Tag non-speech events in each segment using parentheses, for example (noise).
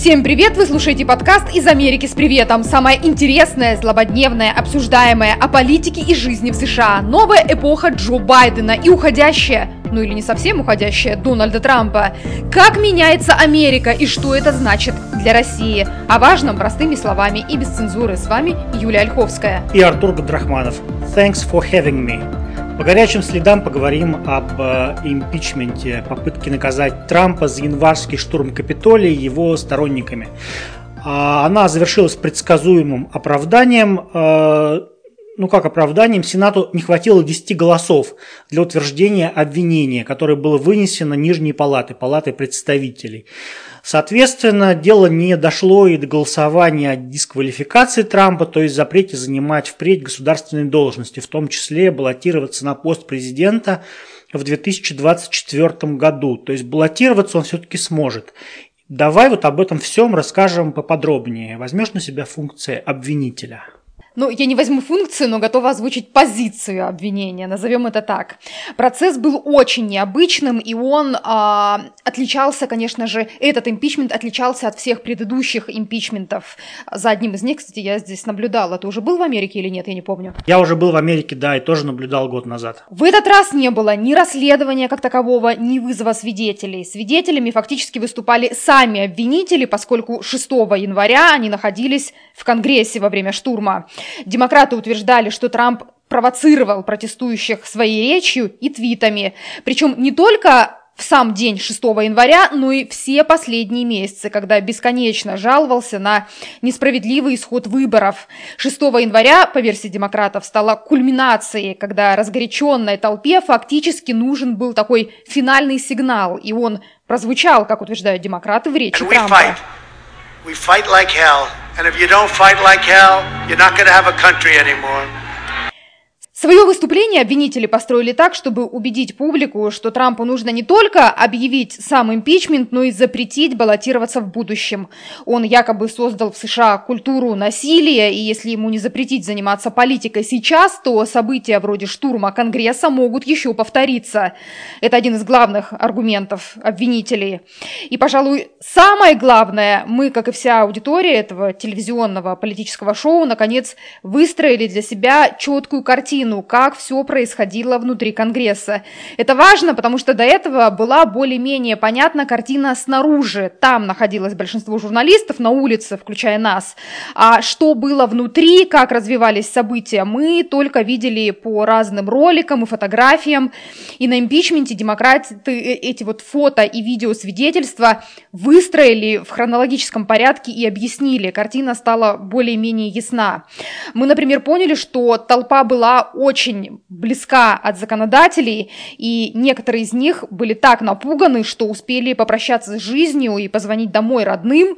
Всем привет! Вы слушаете подкаст «Из Америки с приветом». Самое интересное, злободневное, обсуждаемое о политике и жизни в США. Новая эпоха Джо Байдена и уходящая, ну или не совсем уходящая, Дональда Трампа. Как меняется Америка и что это значит для России? О важном простыми словами и без цензуры. С вами Юлия Ольховская. И Артур Гадрахманов. Thanks for having me. По горячим следам поговорим об э, импичменте, попытке наказать Трампа за январский штурм Капитолия его сторонниками. А, она завершилась предсказуемым оправданием. Ну как оправданием, Сенату не хватило 10 голосов для утверждения обвинения, которое было вынесено Нижней палатой, палатой представителей. Соответственно, дело не дошло и до голосования о дисквалификации Трампа, то есть запрете занимать впредь государственные должности, в том числе баллотироваться на пост президента в 2024 году. То есть баллотироваться он все-таки сможет. Давай вот об этом всем расскажем поподробнее. Возьмешь на себя функции обвинителя – ну, я не возьму функцию, но готова озвучить позицию обвинения, назовем это так. Процесс был очень необычным, и он а, отличался, конечно же, этот импичмент отличался от всех предыдущих импичментов. За одним из них, кстати, я здесь наблюдала. Ты уже был в Америке или нет, я не помню. Я уже был в Америке, да, и тоже наблюдал год назад. В этот раз не было ни расследования как такового, ни вызова свидетелей. Свидетелями фактически выступали сами обвинители, поскольку 6 января они находились в Конгрессе во время штурма. Демократы утверждали, что Трамп провоцировал протестующих своей речью и твитами. Причем не только в сам день 6 января, но и все последние месяцы, когда бесконечно жаловался на несправедливый исход выборов. 6 января, по версии демократов, стала кульминацией, когда разгоряченной толпе фактически нужен был такой финальный сигнал, и он прозвучал, как утверждают демократы, в речи Трампа. We fight like hell, and if you don't fight like hell, you're not going to have a country anymore. Свое выступление обвинители построили так, чтобы убедить публику, что Трампу нужно не только объявить сам импичмент, но и запретить баллотироваться в будущем. Он якобы создал в США культуру насилия, и если ему не запретить заниматься политикой сейчас, то события вроде штурма Конгресса могут еще повториться. Это один из главных аргументов обвинителей. И, пожалуй, самое главное, мы, как и вся аудитория этого телевизионного политического шоу, наконец выстроили для себя четкую картину картину, как все происходило внутри Конгресса. Это важно, потому что до этого была более-менее понятна картина снаружи. Там находилось большинство журналистов на улице, включая нас. А что было внутри, как развивались события, мы только видели по разным роликам и фотографиям. И на импичменте демократы эти вот фото и видеосвидетельства выстроили в хронологическом порядке и объяснили. Картина стала более-менее ясна. Мы, например, поняли, что толпа была очень близка от законодателей, и некоторые из них были так напуганы, что успели попрощаться с жизнью и позвонить домой родным,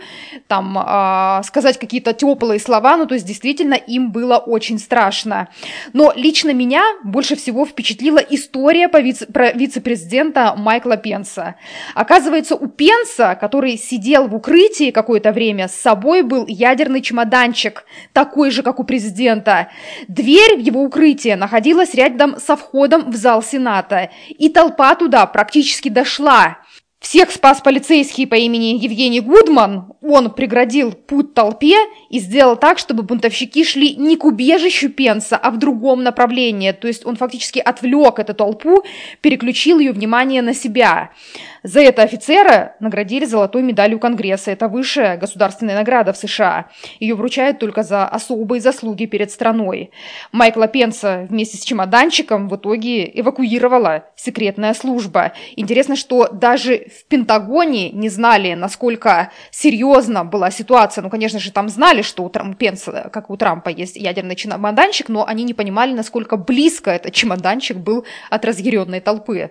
там, э, сказать какие-то теплые слова, ну, то есть действительно им было очень страшно. Но лично меня больше всего впечатлила история по вице- про вице-президента Майкла Пенса. Оказывается, у Пенса, который сидел в укрытии какое-то время, с собой был ядерный чемоданчик, такой же, как у президента. Дверь в его укрытие укрытие находилось рядом со входом в зал Сената, и толпа туда практически дошла. Всех спас полицейский по имени Евгений Гудман. Он преградил путь толпе и сделал так, чтобы бунтовщики шли не к убежищу Пенса, а в другом направлении. То есть он фактически отвлек эту толпу, переключил ее внимание на себя. За это офицера наградили золотой медалью Конгресса. Это высшая государственная награда в США. Ее вручают только за особые заслуги перед страной. Майкла Пенса вместе с чемоданчиком в итоге эвакуировала секретная служба. Интересно, что даже в Пентагоне не знали, насколько серьезна была ситуация. Ну, конечно же, там знали, что у Пенса, как у Трампа, есть ядерный чемоданчик, но они не понимали, насколько близко этот чемоданчик был от разъяренной толпы.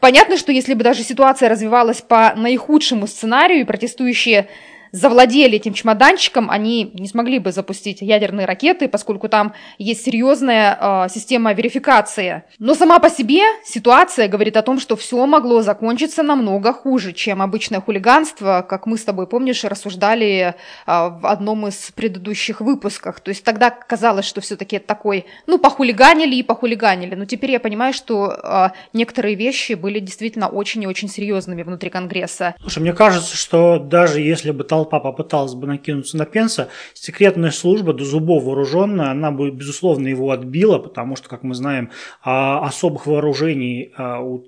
Понятно, что если бы даже ситуация ситуация развивалась по наихудшему сценарию, и протестующие завладели этим чемоданчиком, они не смогли бы запустить ядерные ракеты, поскольку там есть серьезная э, система верификации. Но сама по себе ситуация говорит о том, что все могло закончиться намного хуже, чем обычное хулиганство, как мы с тобой, помнишь, рассуждали э, в одном из предыдущих выпусков. То есть тогда казалось, что все-таки такой, ну, похулиганили и похулиганили. Но теперь я понимаю, что э, некоторые вещи были действительно очень и очень серьезными внутри Конгресса. Слушай, мне кажется, что даже если бы толпа толпа попыталась бы накинуться на Пенса, секретная служба до зубов вооруженная, она бы, безусловно, его отбила, потому что, как мы знаем, а, особых вооружений а, у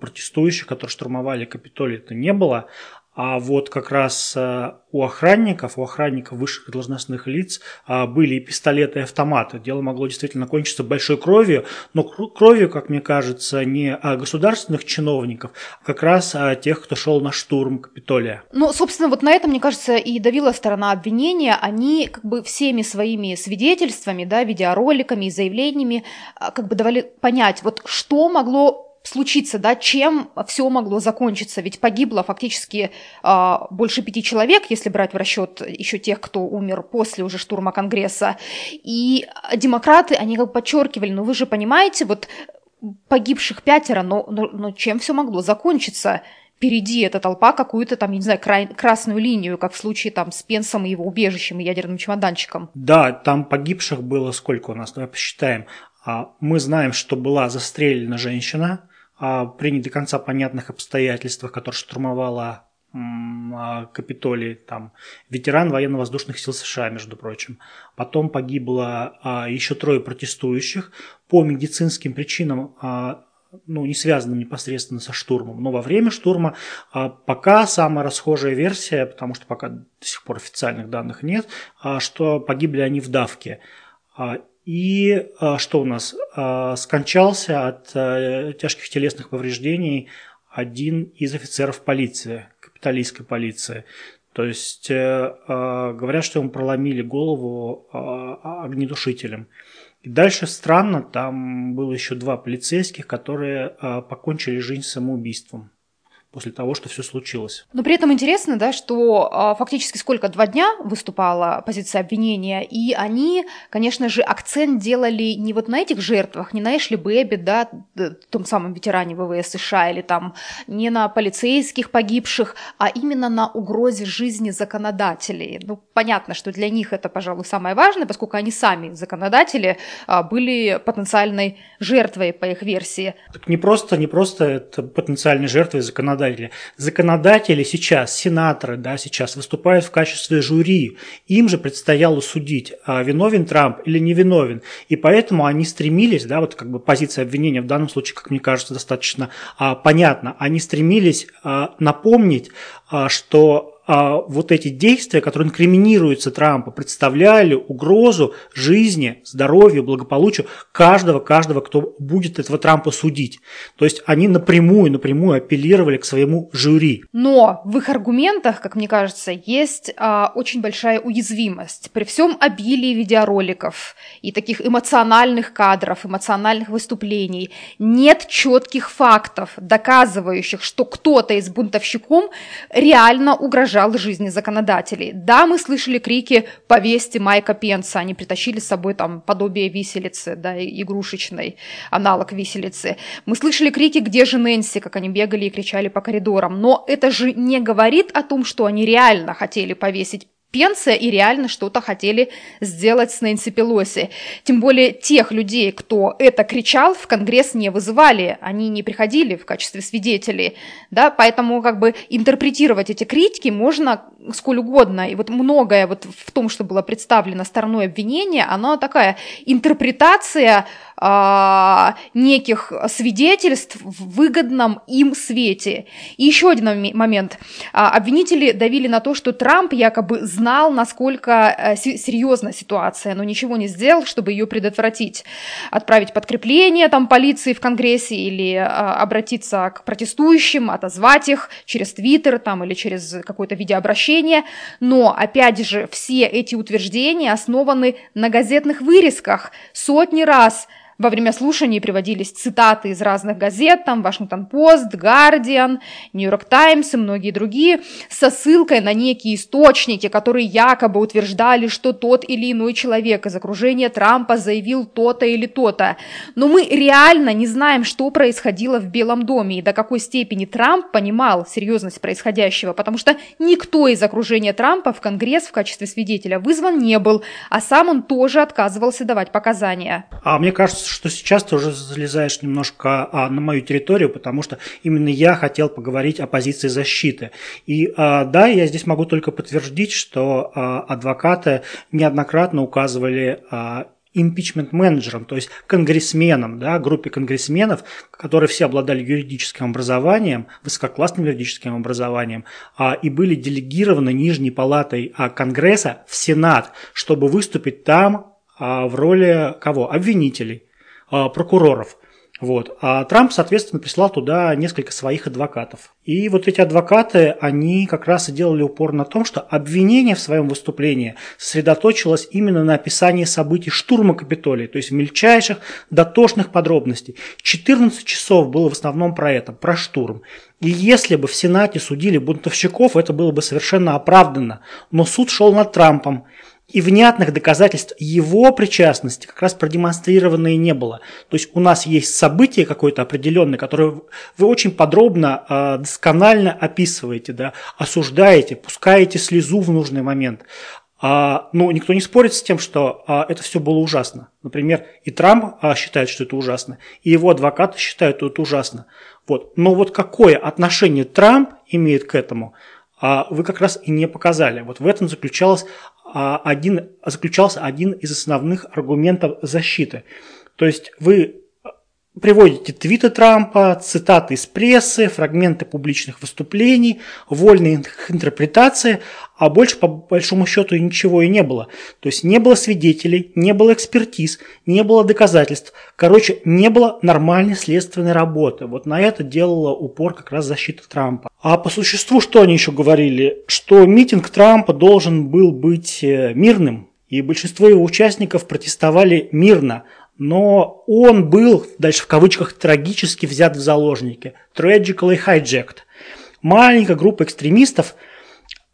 протестующих, которые штурмовали Капитолий, это не было. А вот как раз э, у охранников, у охранников высших должностных лиц э, были и пистолеты, и автоматы. Дело могло действительно кончиться большой кровью, но кровью, как мне кажется, не государственных чиновников, а как раз э, тех, кто шел на штурм Капитолия. Ну, собственно, вот на этом, мне кажется, и давила сторона обвинения. Они как бы всеми своими свидетельствами, да, видеороликами и заявлениями как бы давали понять, вот что могло случиться, да, чем все могло закончиться. Ведь погибло фактически э, больше пяти человек, если брать в расчет еще тех, кто умер после уже штурма Конгресса. И демократы, они как бы подчеркивали, ну вы же понимаете, вот погибших пятеро, но, но, но чем все могло закончиться? Впереди эта толпа какую-то там, не знаю, край, красную линию, как в случае там с Пенсом и его убежищем и ядерным чемоданчиком. Да, там погибших было сколько у нас, давай посчитаем. А, мы знаем, что была застрелена женщина, при не до конца понятных обстоятельствах, которые штурмовала а, Капитолий, там, ветеран военно-воздушных сил США, между прочим. Потом погибло а, еще трое протестующих по медицинским причинам, ну, не связанным непосредственно со штурмом. Но во время штурма пока самая расхожая версия, потому что пока до сих пор официальных данных нет, что погибли они в давке. И а, что у нас? А, скончался от а, тяжких телесных повреждений один из офицеров полиции, капиталистской полиции. То есть э, говорят, что ему проломили голову огнедушителем. И дальше странно, там было еще два полицейских, которые покончили жизнь самоубийством после того, что все случилось. Но при этом интересно, да, что а, фактически сколько, два дня выступала позиция обвинения, и они, конечно же, акцент делали не вот на этих жертвах, не на Эшли Бэби, да, том самом ветеране ВВС США, или там не на полицейских погибших, а именно на угрозе жизни законодателей. Ну, понятно, что для них это, пожалуй, самое важное, поскольку они сами, законодатели, а, были потенциальной жертвой, по их версии. Так не просто, не просто это потенциальной жертвой законодателей, законодателя. Законодатели сейчас, сенаторы, да, сейчас выступают в качестве жюри. Им же предстояло судить, а виновен Трамп или не виновен. И поэтому они стремились, да, вот как бы позиция обвинения в данном случае, как мне кажется, достаточно а, понятна. Они стремились а, напомнить, а, что а, вот эти действия, которые инкриминируются Трампу, представляли угрозу жизни, здоровью, благополучию каждого, каждого, кто будет этого Трампа судить. То есть они напрямую, напрямую апеллировали к своему жюри. Но в их аргументах, как мне кажется, есть а, очень большая уязвимость. При всем обилии видеороликов и таких эмоциональных кадров, эмоциональных выступлений нет четких фактов, доказывающих, что кто-то из бунтовщиком реально угрожает угрожал жизни законодателей. Да, мы слышали крики «повесьте Майка Пенса», они притащили с собой там подобие виселицы, да, игрушечной, аналог виселицы. Мы слышали крики «где же Нэнси», как они бегали и кричали по коридорам. Но это же не говорит о том, что они реально хотели повесить Пенса и реально что-то хотели сделать с Нэнси Пелоси. Тем более тех людей, кто это кричал, в Конгресс не вызывали, они не приходили в качестве свидетелей, да, поэтому как бы интерпретировать эти критики можно сколь угодно, и вот многое вот в том, что было представлено стороной обвинения, оно такая интерпретация а, неких свидетельств в выгодном им свете. И еще один момент. А, обвинители давили на то, что Трамп якобы знал, насколько э, серьезна ситуация, но ничего не сделал, чтобы ее предотвратить. Отправить подкрепление там полиции в Конгрессе или а, обратиться к протестующим, отозвать их через Твиттер там или через какое-то видеообращение. Но, опять же, все эти утверждения основаны на газетных вырезках. Сотни раз – во время слушаний приводились цитаты из разных газет, там Вашингтон-Пост, Гардиан, Нью-Йорк Таймс и многие другие, со ссылкой на некие источники, которые якобы утверждали, что тот или иной человек из окружения Трампа заявил то-то или то-то. Но мы реально не знаем, что происходило в Белом доме и до какой степени Трамп понимал серьезность происходящего, потому что никто из окружения Трампа в Конгресс в качестве свидетеля вызван не был, а сам он тоже отказывался давать показания. А мне кажется, что сейчас ты уже залезаешь немножко а, на мою территорию, потому что именно я хотел поговорить о позиции защиты. И а, да, я здесь могу только подтвердить, что а, адвокаты неоднократно указывали а, импичмент-менеджером, то есть конгрессменом, да, группе конгрессменов, которые все обладали юридическим образованием, высококлассным юридическим образованием, а, и были делегированы Нижней палатой а, Конгресса в Сенат, чтобы выступить там а, в роли кого? Обвинителей, прокуроров. Вот. А Трамп, соответственно, прислал туда несколько своих адвокатов. И вот эти адвокаты, они как раз и делали упор на том, что обвинение в своем выступлении сосредоточилось именно на описании событий штурма Капитолия, то есть мельчайших, дотошных подробностей. 14 часов было в основном про это, про штурм. И если бы в Сенате судили бунтовщиков, это было бы совершенно оправданно. Но суд шел над Трампом и внятных доказательств его причастности как раз продемонстрировано и не было. То есть у нас есть событие какое-то определенное, которое вы очень подробно, а, досконально описываете, да, осуждаете, пускаете слезу в нужный момент. А, ну, никто не спорит с тем, что а, это все было ужасно. Например, и Трамп а, считает, что это ужасно, и его адвокаты считают, что это ужасно. Вот. Но вот какое отношение Трамп имеет к этому, вы как раз и не показали. Вот в этом заключалась один, заключался один из основных аргументов защиты. То есть вы приводите твиты Трампа, цитаты из прессы, фрагменты публичных выступлений, вольные интерпретации, а больше по большому счету ничего и не было. То есть не было свидетелей, не было экспертиз, не было доказательств. Короче, не было нормальной следственной работы. Вот на это делала упор как раз защита Трампа. А по существу что они еще говорили? Что митинг Трампа должен был быть э, мирным, и большинство его участников протестовали мирно, но он был, дальше в кавычках, трагически взят в заложники, tragically hijacked. Маленькая группа экстремистов,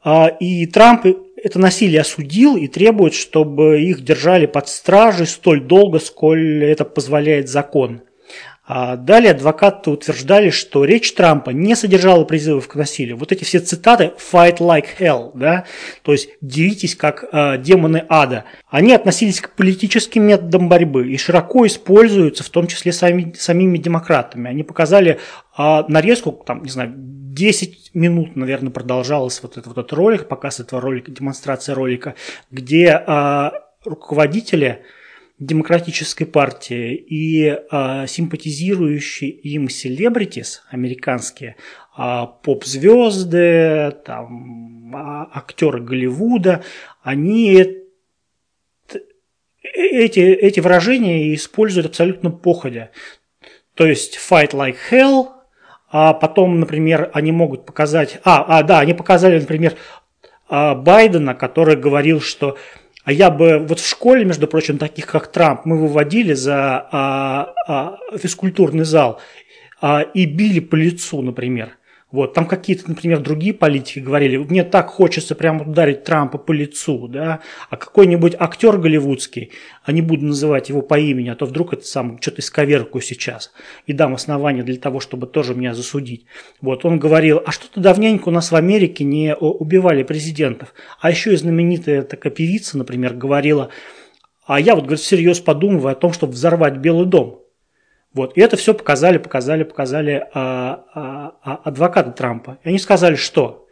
а, и Трамп это насилие осудил и требует, чтобы их держали под стражей столь долго, сколь это позволяет закон. А далее адвокаты утверждали, что речь Трампа не содержала призывов к насилию. Вот эти все цитаты «fight like hell», да, то есть «деритесь как э, демоны ада», они относились к политическим методам борьбы и широко используются, в том числе сами, самими демократами. Они показали э, нарезку, там, не знаю, 10 минут, наверное, продолжалась вот этот, вот этот ролик, показ этого ролика, демонстрация ролика, где э, руководители демократической партии и а, симпатизирующие им селебритис американские, а, поп-звезды, там, а, актеры Голливуда, они эти, эти выражения используют абсолютно походя. То есть fight like hell, а потом, например, они могут показать... А, а да, они показали, например, Байдена, который говорил, что а я бы вот в школе, между прочим, таких как Трамп, мы выводили за а, а, физкультурный зал а, и били по лицу, например. Вот, там какие-то, например, другие политики говорили, мне так хочется прямо ударить Трампа по лицу, да, а какой-нибудь актер голливудский, а не буду называть его по имени, а то вдруг это сам что-то исковеркаю сейчас и дам основания для того, чтобы тоже меня засудить. Вот, он говорил, а что-то давненько у нас в Америке не убивали президентов. А еще и знаменитая такая певица, например, говорила, а я вот, говорит, всерьез подумываю о том, чтобы взорвать Белый дом. Вот. И это все показали, показали, показали а, а, а, адвокаты Трампа. И они сказали, что?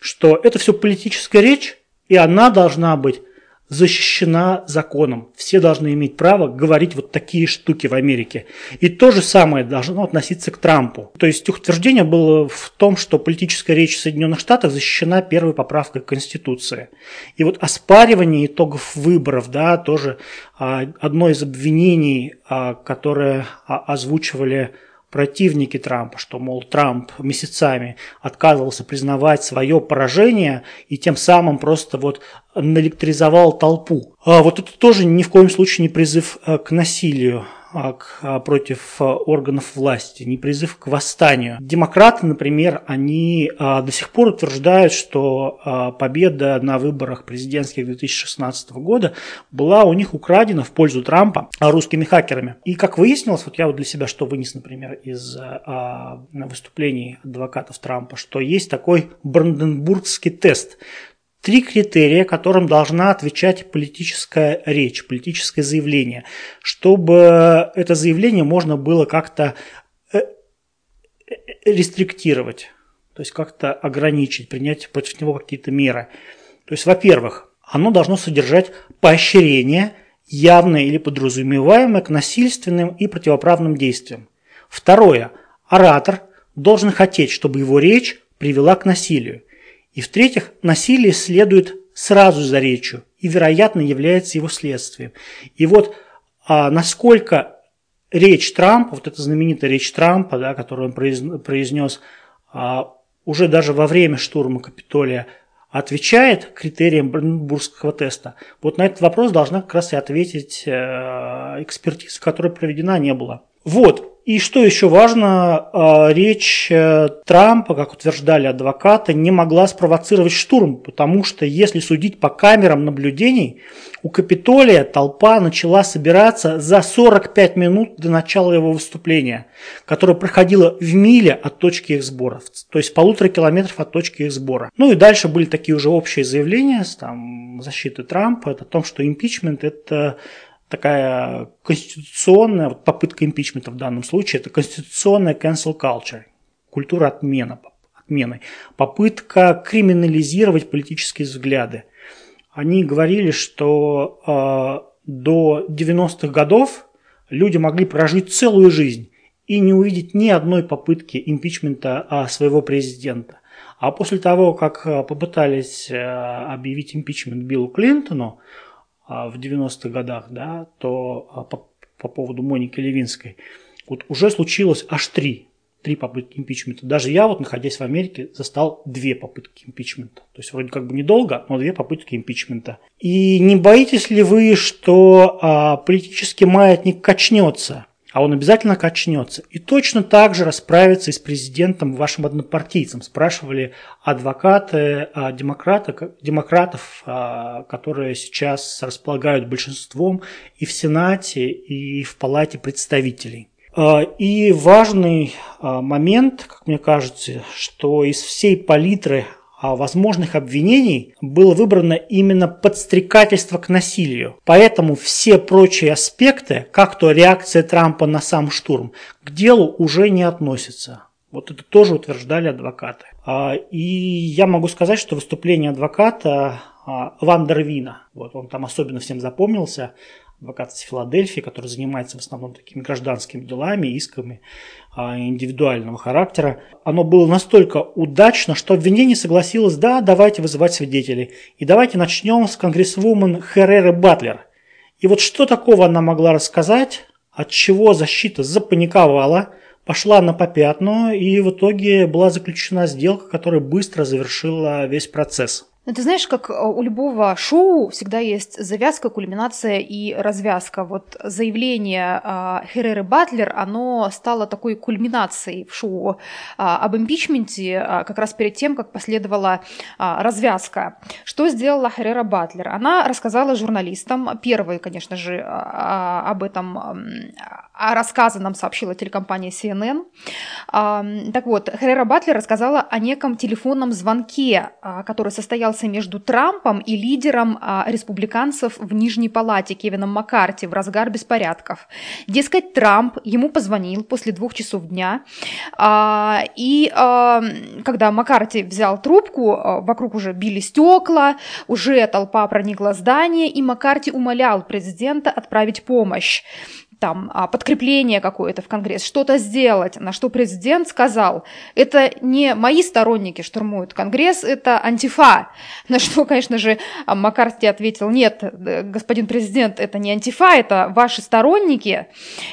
Что это все политическая речь, и она должна быть защищена законом. Все должны иметь право говорить вот такие штуки в Америке. И то же самое должно относиться к Трампу. То есть утверждение было в том, что политическая речь в Соединенных Штатах защищена первой поправкой Конституции. И вот оспаривание итогов выборов, да, тоже а, одно из обвинений, а, которое а, озвучивали противники Трампа, что, мол, Трамп месяцами отказывался признавать свое поражение и тем самым просто вот наэлектризовал толпу. А вот это тоже ни в коем случае не призыв э, к насилию. А, а, против а, органов власти, не призыв к восстанию. Демократы, например, они до сих пор утверждают, что победа на выборах президентских 2016 года была у них украдена в пользу Трампа русскими хакерами. И как выяснилось, вот я вот для себя что вынес, например, из выступлений адвокатов Трампа, что есть такой Бранденбургский тест. Три критерия, которым должна отвечать политическая речь, политическое заявление, чтобы это заявление можно было как-то э, э, рестриктировать, то есть как-то ограничить, принять против него какие-то меры. То есть, во-первых, оно должно содержать поощрение, явное или подразумеваемое к насильственным и противоправным действиям. Второе. Оратор должен хотеть, чтобы его речь привела к насилию. И в-третьих, насилие следует сразу за речью и, вероятно, является его следствием. И вот а, насколько речь Трампа, вот эта знаменитая речь Трампа, да, которую он произнес а, уже даже во время штурма Капитолия, отвечает критериям Бранденбургского теста. Вот на этот вопрос должна как раз и ответить э, экспертиза, которая проведена не была. Вот, и что еще важно, а, речь э, Трампа, как утверждали адвокаты, не могла спровоцировать штурм, потому что, если судить по камерам наблюдений, у Капитолия толпа начала собираться за 45 минут до начала его выступления, которое проходило в миле от точки их сбора, то есть полутора километров от точки их сбора. Ну и дальше были такие уже общие заявления там, защиты Трампа о том, что импичмент – это такая конституционная, вот попытка импичмента в данном случае, это конституционная cancel culture, культура отмена, отмены, попытка криминализировать политические взгляды. Они говорили, что э, до 90-х годов люди могли прожить целую жизнь и не увидеть ни одной попытки импичмента а, своего президента. А после того, как э, попытались э, объявить импичмент Биллу Клинтону, в 90-х годах, да, то а, по, по поводу Моники Левинской, вот уже случилось аж три, три попытки импичмента. Даже я, вот находясь в Америке, застал две попытки импичмента. То есть вроде как бы недолго, но две попытки импичмента. И не боитесь ли вы, что а, политический маятник качнется? А он обязательно качнется. И точно так же расправиться и с президентом вашим однопартийцем. Спрашивали адвокаты а, демократа, демократов, а, которые сейчас располагают большинством и в Сенате, и в Палате представителей. А, и важный момент, как мне кажется, что из всей палитры возможных обвинений было выбрано именно подстрекательство к насилию. Поэтому все прочие аспекты, как то реакция Трампа на сам штурм, к делу уже не относятся. Вот это тоже утверждали адвокаты. А, и я могу сказать, что выступление адвоката а, Вандервина, вот он там особенно всем запомнился, адвокат из Филадельфии, который занимается в основном такими гражданскими делами, исками а, индивидуального характера. Оно было настолько удачно, что обвинение согласилось, да, давайте вызывать свидетелей. И давайте начнем с конгрессвумен Херреры Батлер. И вот что такого она могла рассказать, от чего защита запаниковала, пошла на попятную, и в итоге была заключена сделка, которая быстро завершила весь процесс. Ну, ты знаешь, как э, у любого шоу всегда есть завязка, кульминация и развязка. Вот заявление э, Хереры Батлер, оно стало такой кульминацией в шоу э, об импичменте э, как раз перед тем, как последовала развязка. Что сделала Херера Батлер? Она рассказала журналистам, первой, конечно же, об этом, о рассказанном сообщила телекомпания CNN. Так вот, Херера Батлер рассказала о неком телефонном звонке, который состоял состоялся между Трампом и лидером а, республиканцев в Нижней Палате Кевином Маккарти в разгар беспорядков. Дескать, Трамп ему позвонил после двух часов дня, а, и а, когда Маккарти взял трубку, вокруг уже били стекла, уже толпа проникла в здание, и Маккарти умолял президента отправить помощь там а, подкрепление какое-то в Конгресс, что-то сделать, на что президент сказал, это не мои сторонники штурмуют Конгресс, это антифа. (laughs) На что, конечно же, а, Маккарти ответил, нет, э, господин президент, это не антифа, это ваши сторонники.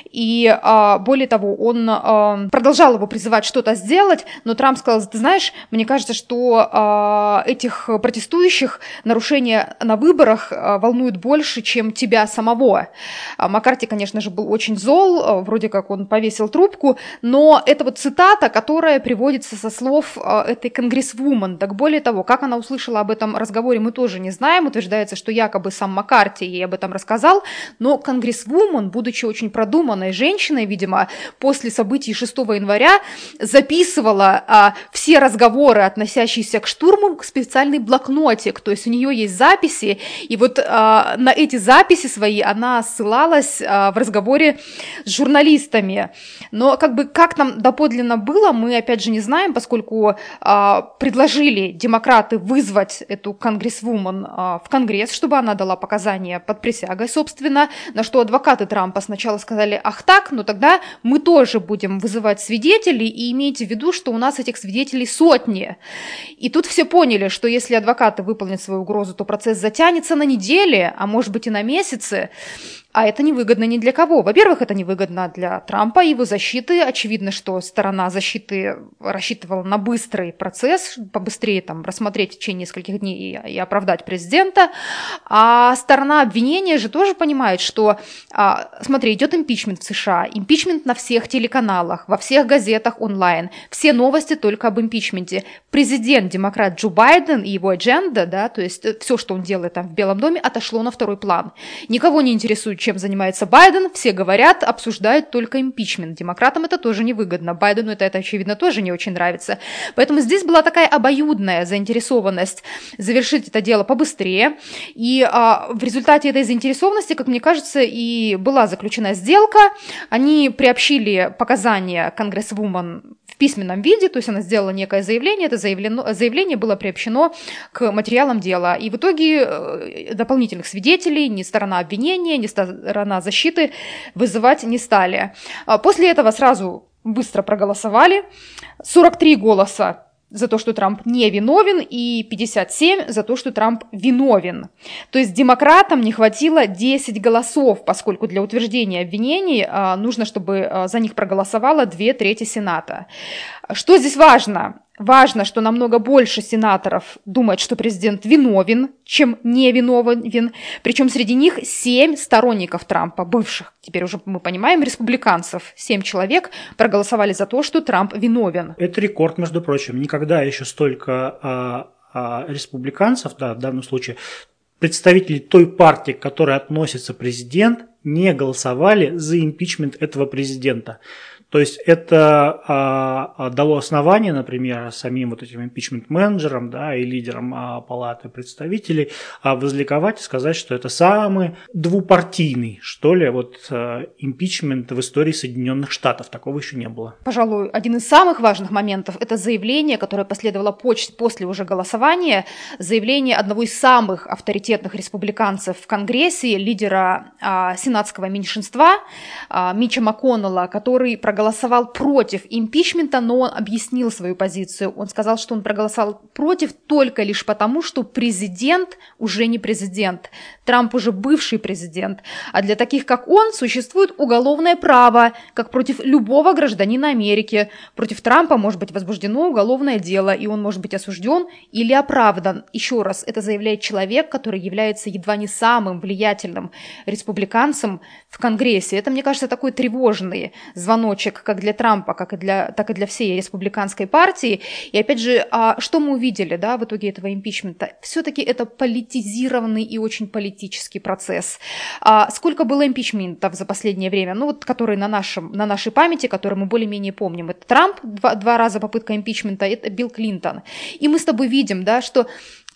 И а, более того, он продолжал его призывать что-то сделать, но Трамп сказал, ты знаешь, мне кажется, что этих протестующих нарушения на выборах волнуют больше, чем тебя самого. Маккарти, конечно же, был очень зол, э, вроде как он повесил трубку, но это вот цитата, которая приводится со слов э, этой конгрессвумен. Так более того, как она услышала об этом разговоре, мы тоже не знаем. Утверждается, что якобы сам Маккарти ей об этом рассказал, но конгрессвумен, будучи очень продуманной женщиной, видимо, после событий 6 января записывала а, все разговоры, относящиеся к штурму, к специальный блокнотик, то есть у нее есть записи, и вот на эти записи свои она ссылалась в разговоре с журналистами. Но как бы как там доподлинно было, мы опять же не знаем, поскольку а, предложили демократы вызвать эту конгрессвумен а, в Конгресс, чтобы она дала показания под присягой, собственно, на что адвокаты Трампа сначала сказали, ах так, ну тогда мы тоже будем вызывать свидетелей, и имейте в виду, что у нас этих свидетелей сотни. И тут все поняли, что если адвокаты выполнят свою угрозу, то процесс затянется на недели, а может быть и на месяцы. А это невыгодно ни для кого. Во-первых, это невыгодно для Трампа и его защиты. Очевидно, что сторона защиты рассчитывала на быстрый процесс, побыстрее там рассмотреть в течение нескольких дней и, и оправдать президента. А сторона обвинения же тоже понимает, что, а, смотри, идет импичмент в США, импичмент на всех телеканалах, во всех газетах онлайн, все новости только об импичменте. Президент, демократ Джо Байден и его адженда, да, то есть э, все, что он делает там в Белом доме, отошло на второй план. Никого не интересует, чем занимается Байден, все говорят, обсуждают только импичмент. Демократам это тоже невыгодно. Байдену это, это, очевидно, тоже не очень нравится. Поэтому здесь была такая обоюдная заинтересованность завершить это дело побыстрее. И а, в результате этой заинтересованности, как мне кажется, и была заключена сделка. Они приобщили показания конгрессвумен письменном виде, то есть она сделала некое заявление, это заявлено, заявление было приобщено к материалам дела. И в итоге э, дополнительных свидетелей ни сторона обвинения, ни сторона защиты вызывать не стали. А после этого сразу быстро проголосовали. 43 голоса за то, что Трамп не виновен, и 57 за то, что Трамп виновен. То есть демократам не хватило 10 голосов, поскольку для утверждения обвинений а, нужно, чтобы а, за них проголосовало две трети Сената. Что здесь важно? Важно, что намного больше сенаторов думают, что президент виновен, чем не виновен. Причем среди них семь сторонников Трампа, бывших, теперь уже мы понимаем, республиканцев. Семь человек проголосовали за то, что Трамп виновен. Это рекорд, между прочим. Никогда еще столько а, а, республиканцев, да, в данном случае, представителей той партии, к которой относится президент, не голосовали за импичмент этого президента. То есть это а, а, дало основание, например, самим вот этим импичмент-менеджерам да, и лидерам а, палаты представителей а, возликовать и сказать, что это самый двупартийный, что ли, вот а, импичмент в истории Соединенных Штатов. Такого еще не было. Пожалуй, один из самых важных моментов – это заявление, которое последовало после уже голосования, заявление одного из самых авторитетных республиканцев в Конгрессе, лидера а, сенатского меньшинства а, Мича МакКоннелла, который проголосовал против импичмента, но он объяснил свою позицию. Он сказал, что он проголосовал против только лишь потому, что президент уже не президент. Трамп уже бывший президент. А для таких, как он, существует уголовное право, как против любого гражданина Америки. Против Трампа может быть возбуждено уголовное дело, и он может быть осужден или оправдан. Еще раз, это заявляет человек, который является едва не самым влиятельным республиканцем в Конгрессе. Это, мне кажется, такой тревожный звоночек звоночек как для Трампа, как и для, так и для всей республиканской партии. И опять же, а что мы увидели да, в итоге этого импичмента? Все-таки это политизированный и очень политический процесс. А сколько было импичментов за последнее время? Ну вот, которые на, нашем, на нашей памяти, которые мы более-менее помним. Это Трамп, два, два раза попытка импичмента, это Билл Клинтон. И мы с тобой видим, да, что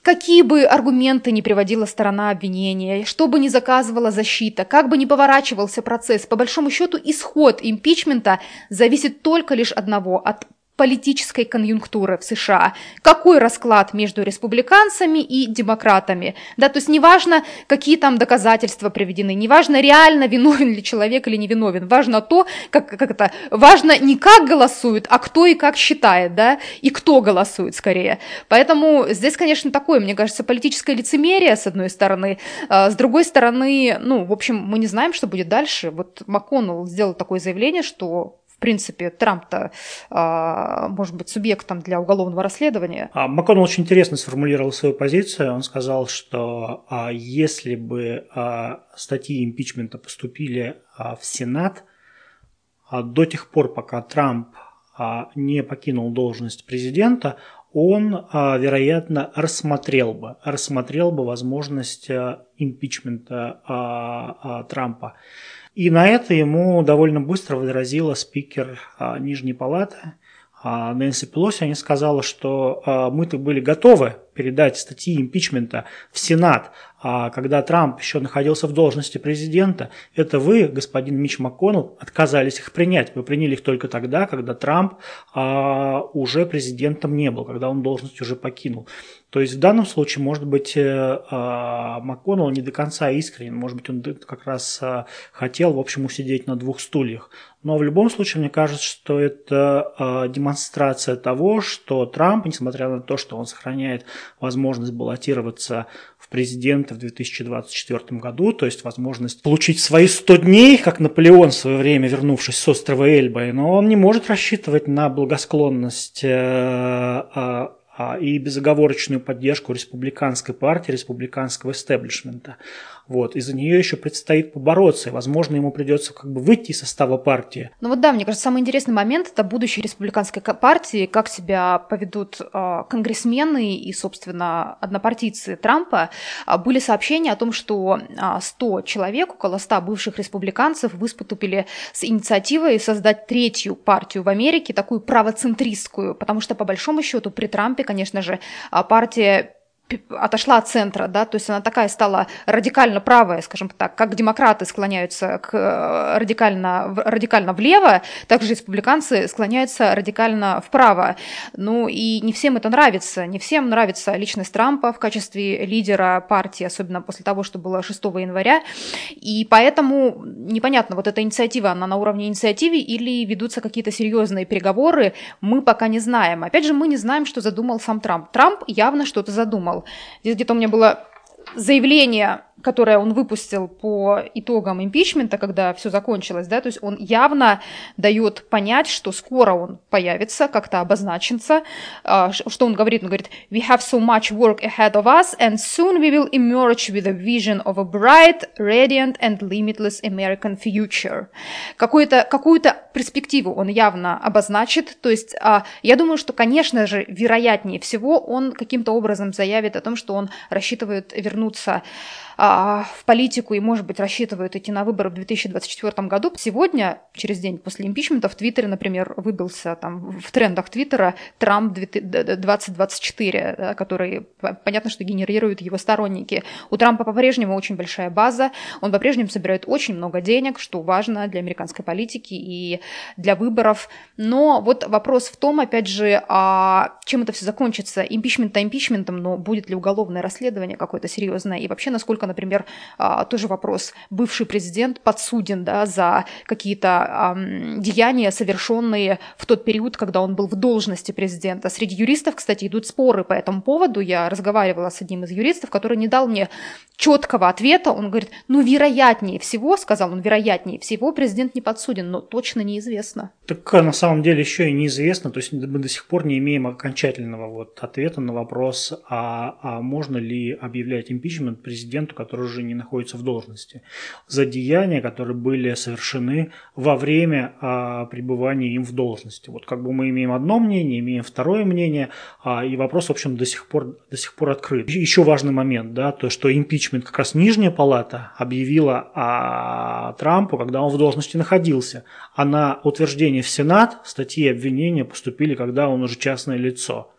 Какие бы аргументы ни приводила сторона обвинения, что бы ни заказывала защита, как бы ни поворачивался процесс, по большому счету исход импичмента зависит только лишь одного от политической конъюнктуры в США, какой расклад между республиканцами и демократами. Да, то есть неважно, какие там доказательства приведены, неважно, реально виновен ли человек или не виновен, важно то, как, как это, важно не как голосуют, а кто и как считает, да, и кто голосует скорее. Поэтому здесь, конечно, такое, мне кажется, политическое лицемерие, с одной стороны, а с другой стороны, ну, в общем, мы не знаем, что будет дальше. Вот МакКоннелл сделал такое заявление, что принципе, Трамп-то а, может быть субъектом для уголовного расследования. А МакКоннелл очень интересно сформулировал свою позицию. Он сказал, что а, если бы а, статьи импичмента поступили а, в Сенат, а, до тех пор, пока Трамп а, не покинул должность президента, он, а, вероятно, рассмотрел бы, рассмотрел бы возможность а, импичмента а, Трампа. И на это ему довольно быстро возразила спикер Нижней Палаты Нэнси Пелоси. Они сказала, что мы-то были готовы передать статьи импичмента в Сенат, а когда Трамп еще находился в должности президента, это вы, господин Мич МакКоннелл, отказались их принять. Вы приняли их только тогда, когда Трамп а, уже президентом не был, когда он должность уже покинул. То есть в данном случае, может быть, э, а, МакКоннелл не до конца искренен, может быть, он как раз хотел, в общем, усидеть на двух стульях. Но в любом случае, мне кажется, что это демонстрация того, что Трамп, несмотря на то, что он сохраняет возможность баллотироваться в президенты в 2024 году, то есть возможность получить свои 100 дней, как Наполеон в свое время, вернувшись с острова Эльба, но он не может рассчитывать на благосклонность э, а, и безоговорочную поддержку республиканской партии, республиканского истеблишмента. Вот. И за нее еще предстоит побороться, и, возможно, ему придется как бы выйти из состава партии. Ну вот да, мне кажется, самый интересный момент – это будущее республиканской партии, как себя поведут э, конгрессмены и, собственно, однопартийцы Трампа. А, были сообщения о том, что э, 100 человек, около 100 бывших республиканцев выступили с инициативой создать третью партию в Америке, такую правоцентристскую, потому что, по большому счету, при Трампе, конечно же, партия отошла от центра, да, то есть она такая стала радикально правая, скажем так, как демократы склоняются к э, радикально, радикально влево, так же республиканцы склоняются радикально вправо. Ну и не всем это нравится, не всем нравится личность Трампа в качестве лидера партии, особенно после того, что было 6 января, и поэтому непонятно, вот эта инициатива, она на уровне инициативы или ведутся какие-то серьезные переговоры, мы пока не знаем. Опять же, мы не знаем, что задумал сам Трамп. Трамп явно что-то задумал. Здесь где-то у меня было заявление которое он выпустил по итогам импичмента, когда все закончилось, да, то есть он явно дает понять, что скоро он появится, как-то обозначится, а, что он говорит, он говорит, we have so much work ahead of us, and soon we will emerge with a vision of a bright, radiant and limitless American future. Какую-то какую перспективу он явно обозначит, то есть а, я думаю, что, конечно же, вероятнее всего он каким-то образом заявит о том, что он рассчитывает вернуться вернуться а, в политику и, может быть, рассчитывают идти на выборы в 2024 году. Сегодня, через день после импичмента, в Твиттере, например, выбился там в трендах Твиттера Трамп 2024, который, понятно, что генерируют его сторонники. У Трампа по-прежнему очень большая база, он по-прежнему собирает очень много денег, что важно для американской политики и для выборов. Но вот вопрос в том, опять же, а чем это все закончится? Импичмент-то импичментом, но будет ли уголовное расследование какое-то серьезное? И вообще, насколько например, а, тоже вопрос, бывший президент подсуден да, за какие-то деяния, совершенные в тот период, когда он был в должности президента. Среди юристов, кстати, идут споры по этому поводу. Я разговаривала с одним из юристов, который не дал мне четкого ответа. Он говорит, ну, вероятнее всего, сказал он, вероятнее всего, президент не подсуден, но точно неизвестно. Так а, на самом деле еще и неизвестно, то есть мы до сих пор не имеем окончательного вот ответа на вопрос, а, а можно ли объявлять импичмент президенту, который уже не находится в должности, за деяния, которые были совершены во время а, пребывания им в должности. Вот как бы мы имеем одно мнение, имеем второе мнение, а, и вопрос, в общем, до сих пор, до сих пор открыт. Еще важный момент, да, то, что импичмент как раз нижняя палата объявила о Трампу, когда он в должности находился, а на утверждение в Сенат статьи обвинения поступили, когда он уже частное лицо.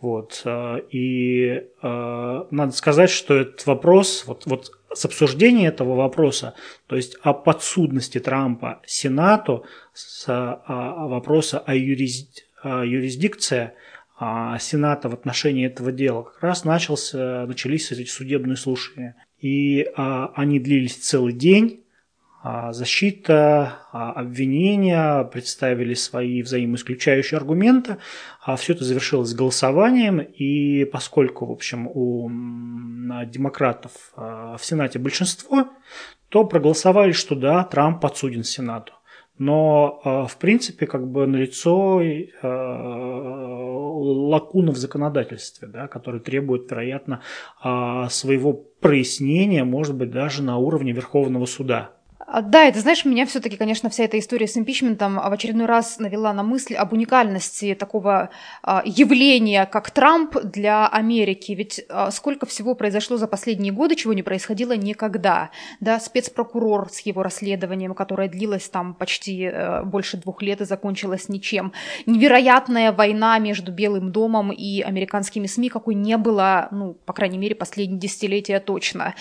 Вот. Э, и э, надо сказать, что этот вопрос, вот, вот с обсуждения этого вопроса, то есть о подсудности Трампа Сенату, с а, вопроса о юрисд, юрисдикции а, Сената в отношении этого дела, как раз начался, начались эти судебные слушания. И а, они длились целый день, защита, а, обвинения представили свои взаимоисключающие аргументы. А Все это завершилось голосованием, и поскольку, в общем, у демократов в Сенате большинство, то проголосовали, что да, Трамп подсуден Сенату. Но, в принципе, как бы налицо лакуна в законодательстве, да, который требует, вероятно, своего прояснения, может быть, даже на уровне Верховного суда. А, да, это, знаешь, меня все-таки, конечно, вся эта история с импичментом в очередной раз навела на мысль об уникальности такого а, явления, как Трамп для Америки. Ведь а, сколько всего произошло за последние годы, чего не происходило никогда. Да, спецпрокурор с его расследованием, которое длилось там почти а, больше двух лет и закончилось ничем. Невероятная война между Белым домом и американскими СМИ, какой не было, ну, по крайней мере, последние десятилетия точно.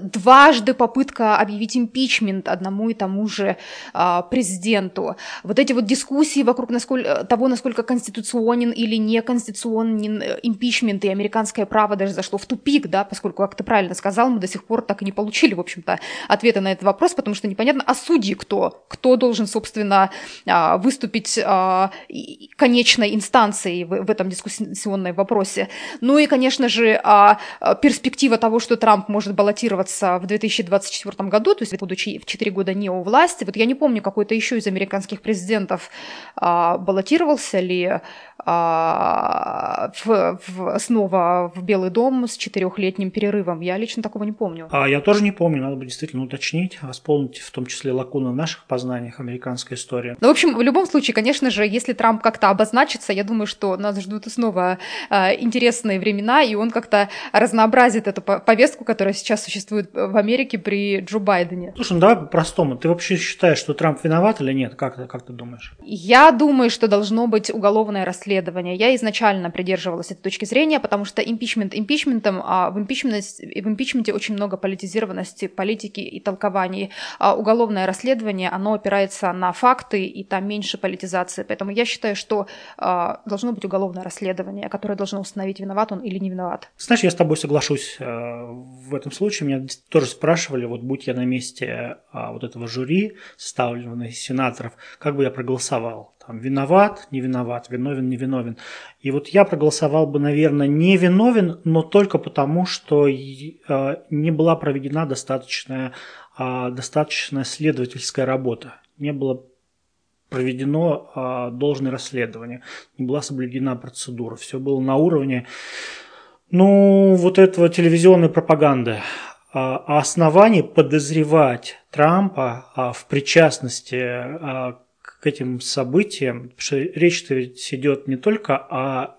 Дважды попытка объявить импичмент одному и тому же а, президенту. Вот эти вот дискуссии вокруг насколько, того, насколько конституционен или не конституционен э, импичмент и американское право даже зашло в тупик, да, поскольку, как ты правильно сказал, мы до сих пор так и не получили, в общем-то, ответа на этот вопрос, потому что непонятно, а судьи кто? Кто должен, собственно, а, выступить а, конечной инстанцией в, этом дискуссионном вопросе? Ну и, конечно же, перспектива того, что Трамп может баллотироваться в 2024 году, то есть будучи в 4 года не у власти. Вот я не помню, какой-то еще из американских президентов а, баллотировался ли а, в, в, снова в Белый дом с четырехлетним перерывом. Я лично такого не помню. А я тоже не помню, надо бы действительно уточнить, восполнить в том числе лакуны в наших познаниях американской истории. Ну, в общем, в любом случае, конечно же, если Трамп как-то обозначится, я думаю, что нас ждут снова а, интересные времена, и он как-то разнообразит эту повестку, которая сейчас существует в Америке при Джо Байдене. Слушай, ну давай по-простому. Ты вообще считаешь, что Трамп виноват или нет? Как, как ты думаешь? Я думаю, что должно быть уголовное расследование. Я изначально придерживалась этой точки зрения, потому что импичмент импичментом, а в, в импичменте очень много политизированности, политики и толкований. А уголовное расследование, оно опирается на факты, и там меньше политизации. Поэтому я считаю, что а, должно быть уголовное расследование, которое должно установить, виноват он или не виноват. Знаешь, я с тобой соглашусь э, в этом случае. Меня тоже спрашивали, вот будь я на месте а, вот этого жюри, составленного из сенаторов, как бы я проголосовал. Там, виноват, не виноват, виновен, не виновен. И вот я проголосовал бы, наверное, не виновен, но только потому, что э, не была проведена достаточная, э, достаточная следовательская работа. Не было проведено э, должное расследование, не была соблюдена процедура. Все было на уровне, ну, вот этого телевизионной пропаганды. А, а оснований подозревать Трампа а, в причастности а, к этим событиям, потому что речь-то ведь идет не только о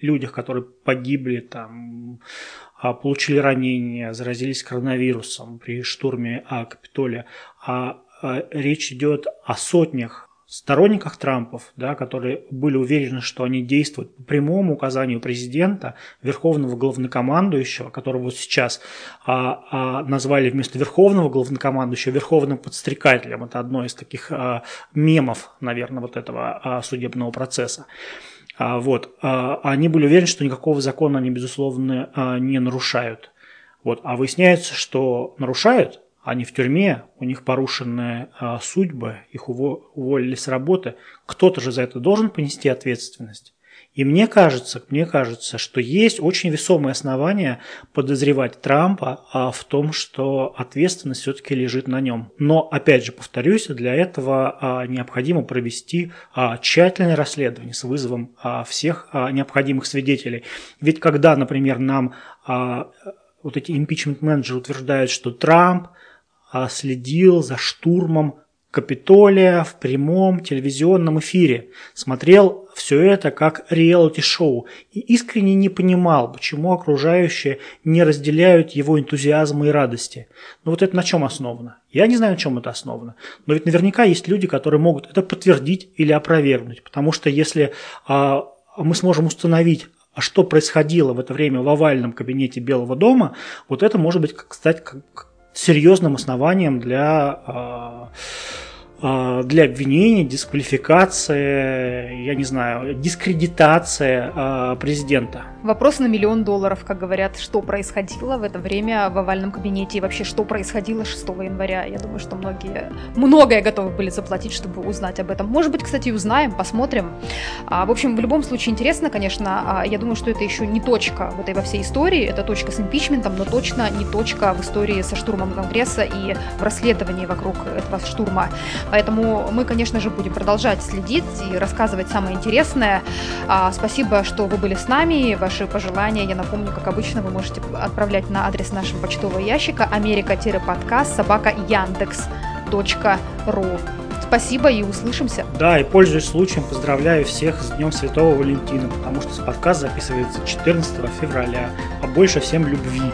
людях, которые погибли, там, получили ранения, заразились коронавирусом при штурме Капитолия, а речь идет о сотнях сторонниках Трампов, да, которые были уверены, что они действуют по прямому указанию президента, верховного главнокомандующего, которого сейчас а, а, назвали вместо верховного главнокомандующего верховным подстрекателем. Это одно из таких а, мемов, наверное, вот этого а, судебного процесса. А, вот, а, они были уверены, что никакого закона они, безусловно, а, не нарушают. Вот, а выясняется, что нарушают, они в тюрьме, у них порушенная а, судьба, их уволили с работы, кто-то же за это должен понести ответственность. И мне кажется, мне кажется, что есть очень весомые основания подозревать Трампа а, в том, что ответственность все-таки лежит на нем. Но, опять же, повторюсь, для этого а, необходимо провести тщательное расследование с вызовом всех необходимых свидетелей. Ведь когда, например, нам вот эти импичмент-менеджеры утверждают, что Трамп следил за штурмом Капитолия в прямом телевизионном эфире, смотрел все это как реалити-шоу и искренне не понимал, почему окружающие не разделяют его энтузиазма и радости. Но вот это на чем основано? Я не знаю, на чем это основано. Но ведь наверняка есть люди, которые могут это подтвердить или опровергнуть. Потому что если а, мы сможем установить, а что происходило в это время в овальном кабинете Белого дома, вот это может быть, кстати, серьезным основанием для а, для обвинения, дисквалификации, я не знаю, дискредитация а, президента. Вопрос на миллион долларов, как говорят, что происходило в это время в овальном кабинете и вообще что происходило 6 января. Я думаю, что многие, многое готовы были заплатить, чтобы узнать об этом. Может быть, кстати, узнаем, посмотрим. А, в общем, в любом случае интересно, конечно. Я думаю, что это еще не точка в этой во всей истории. Это точка с импичментом, но точно не точка в истории со штурмом Конгресса и в расследовании вокруг этого штурма. Поэтому мы, конечно же, будем продолжать следить и рассказывать самое интересное. А, спасибо, что вы были с нами. Ваши пожелания, я напомню, как обычно, вы можете отправлять на адрес нашего почтового ящика америка-подкаст собака яндекс.ру. Спасибо и услышимся. Да, и пользуясь случаем, поздравляю всех с Днем Святого Валентина, потому что подкаст записывается 14 февраля, а больше всем любви.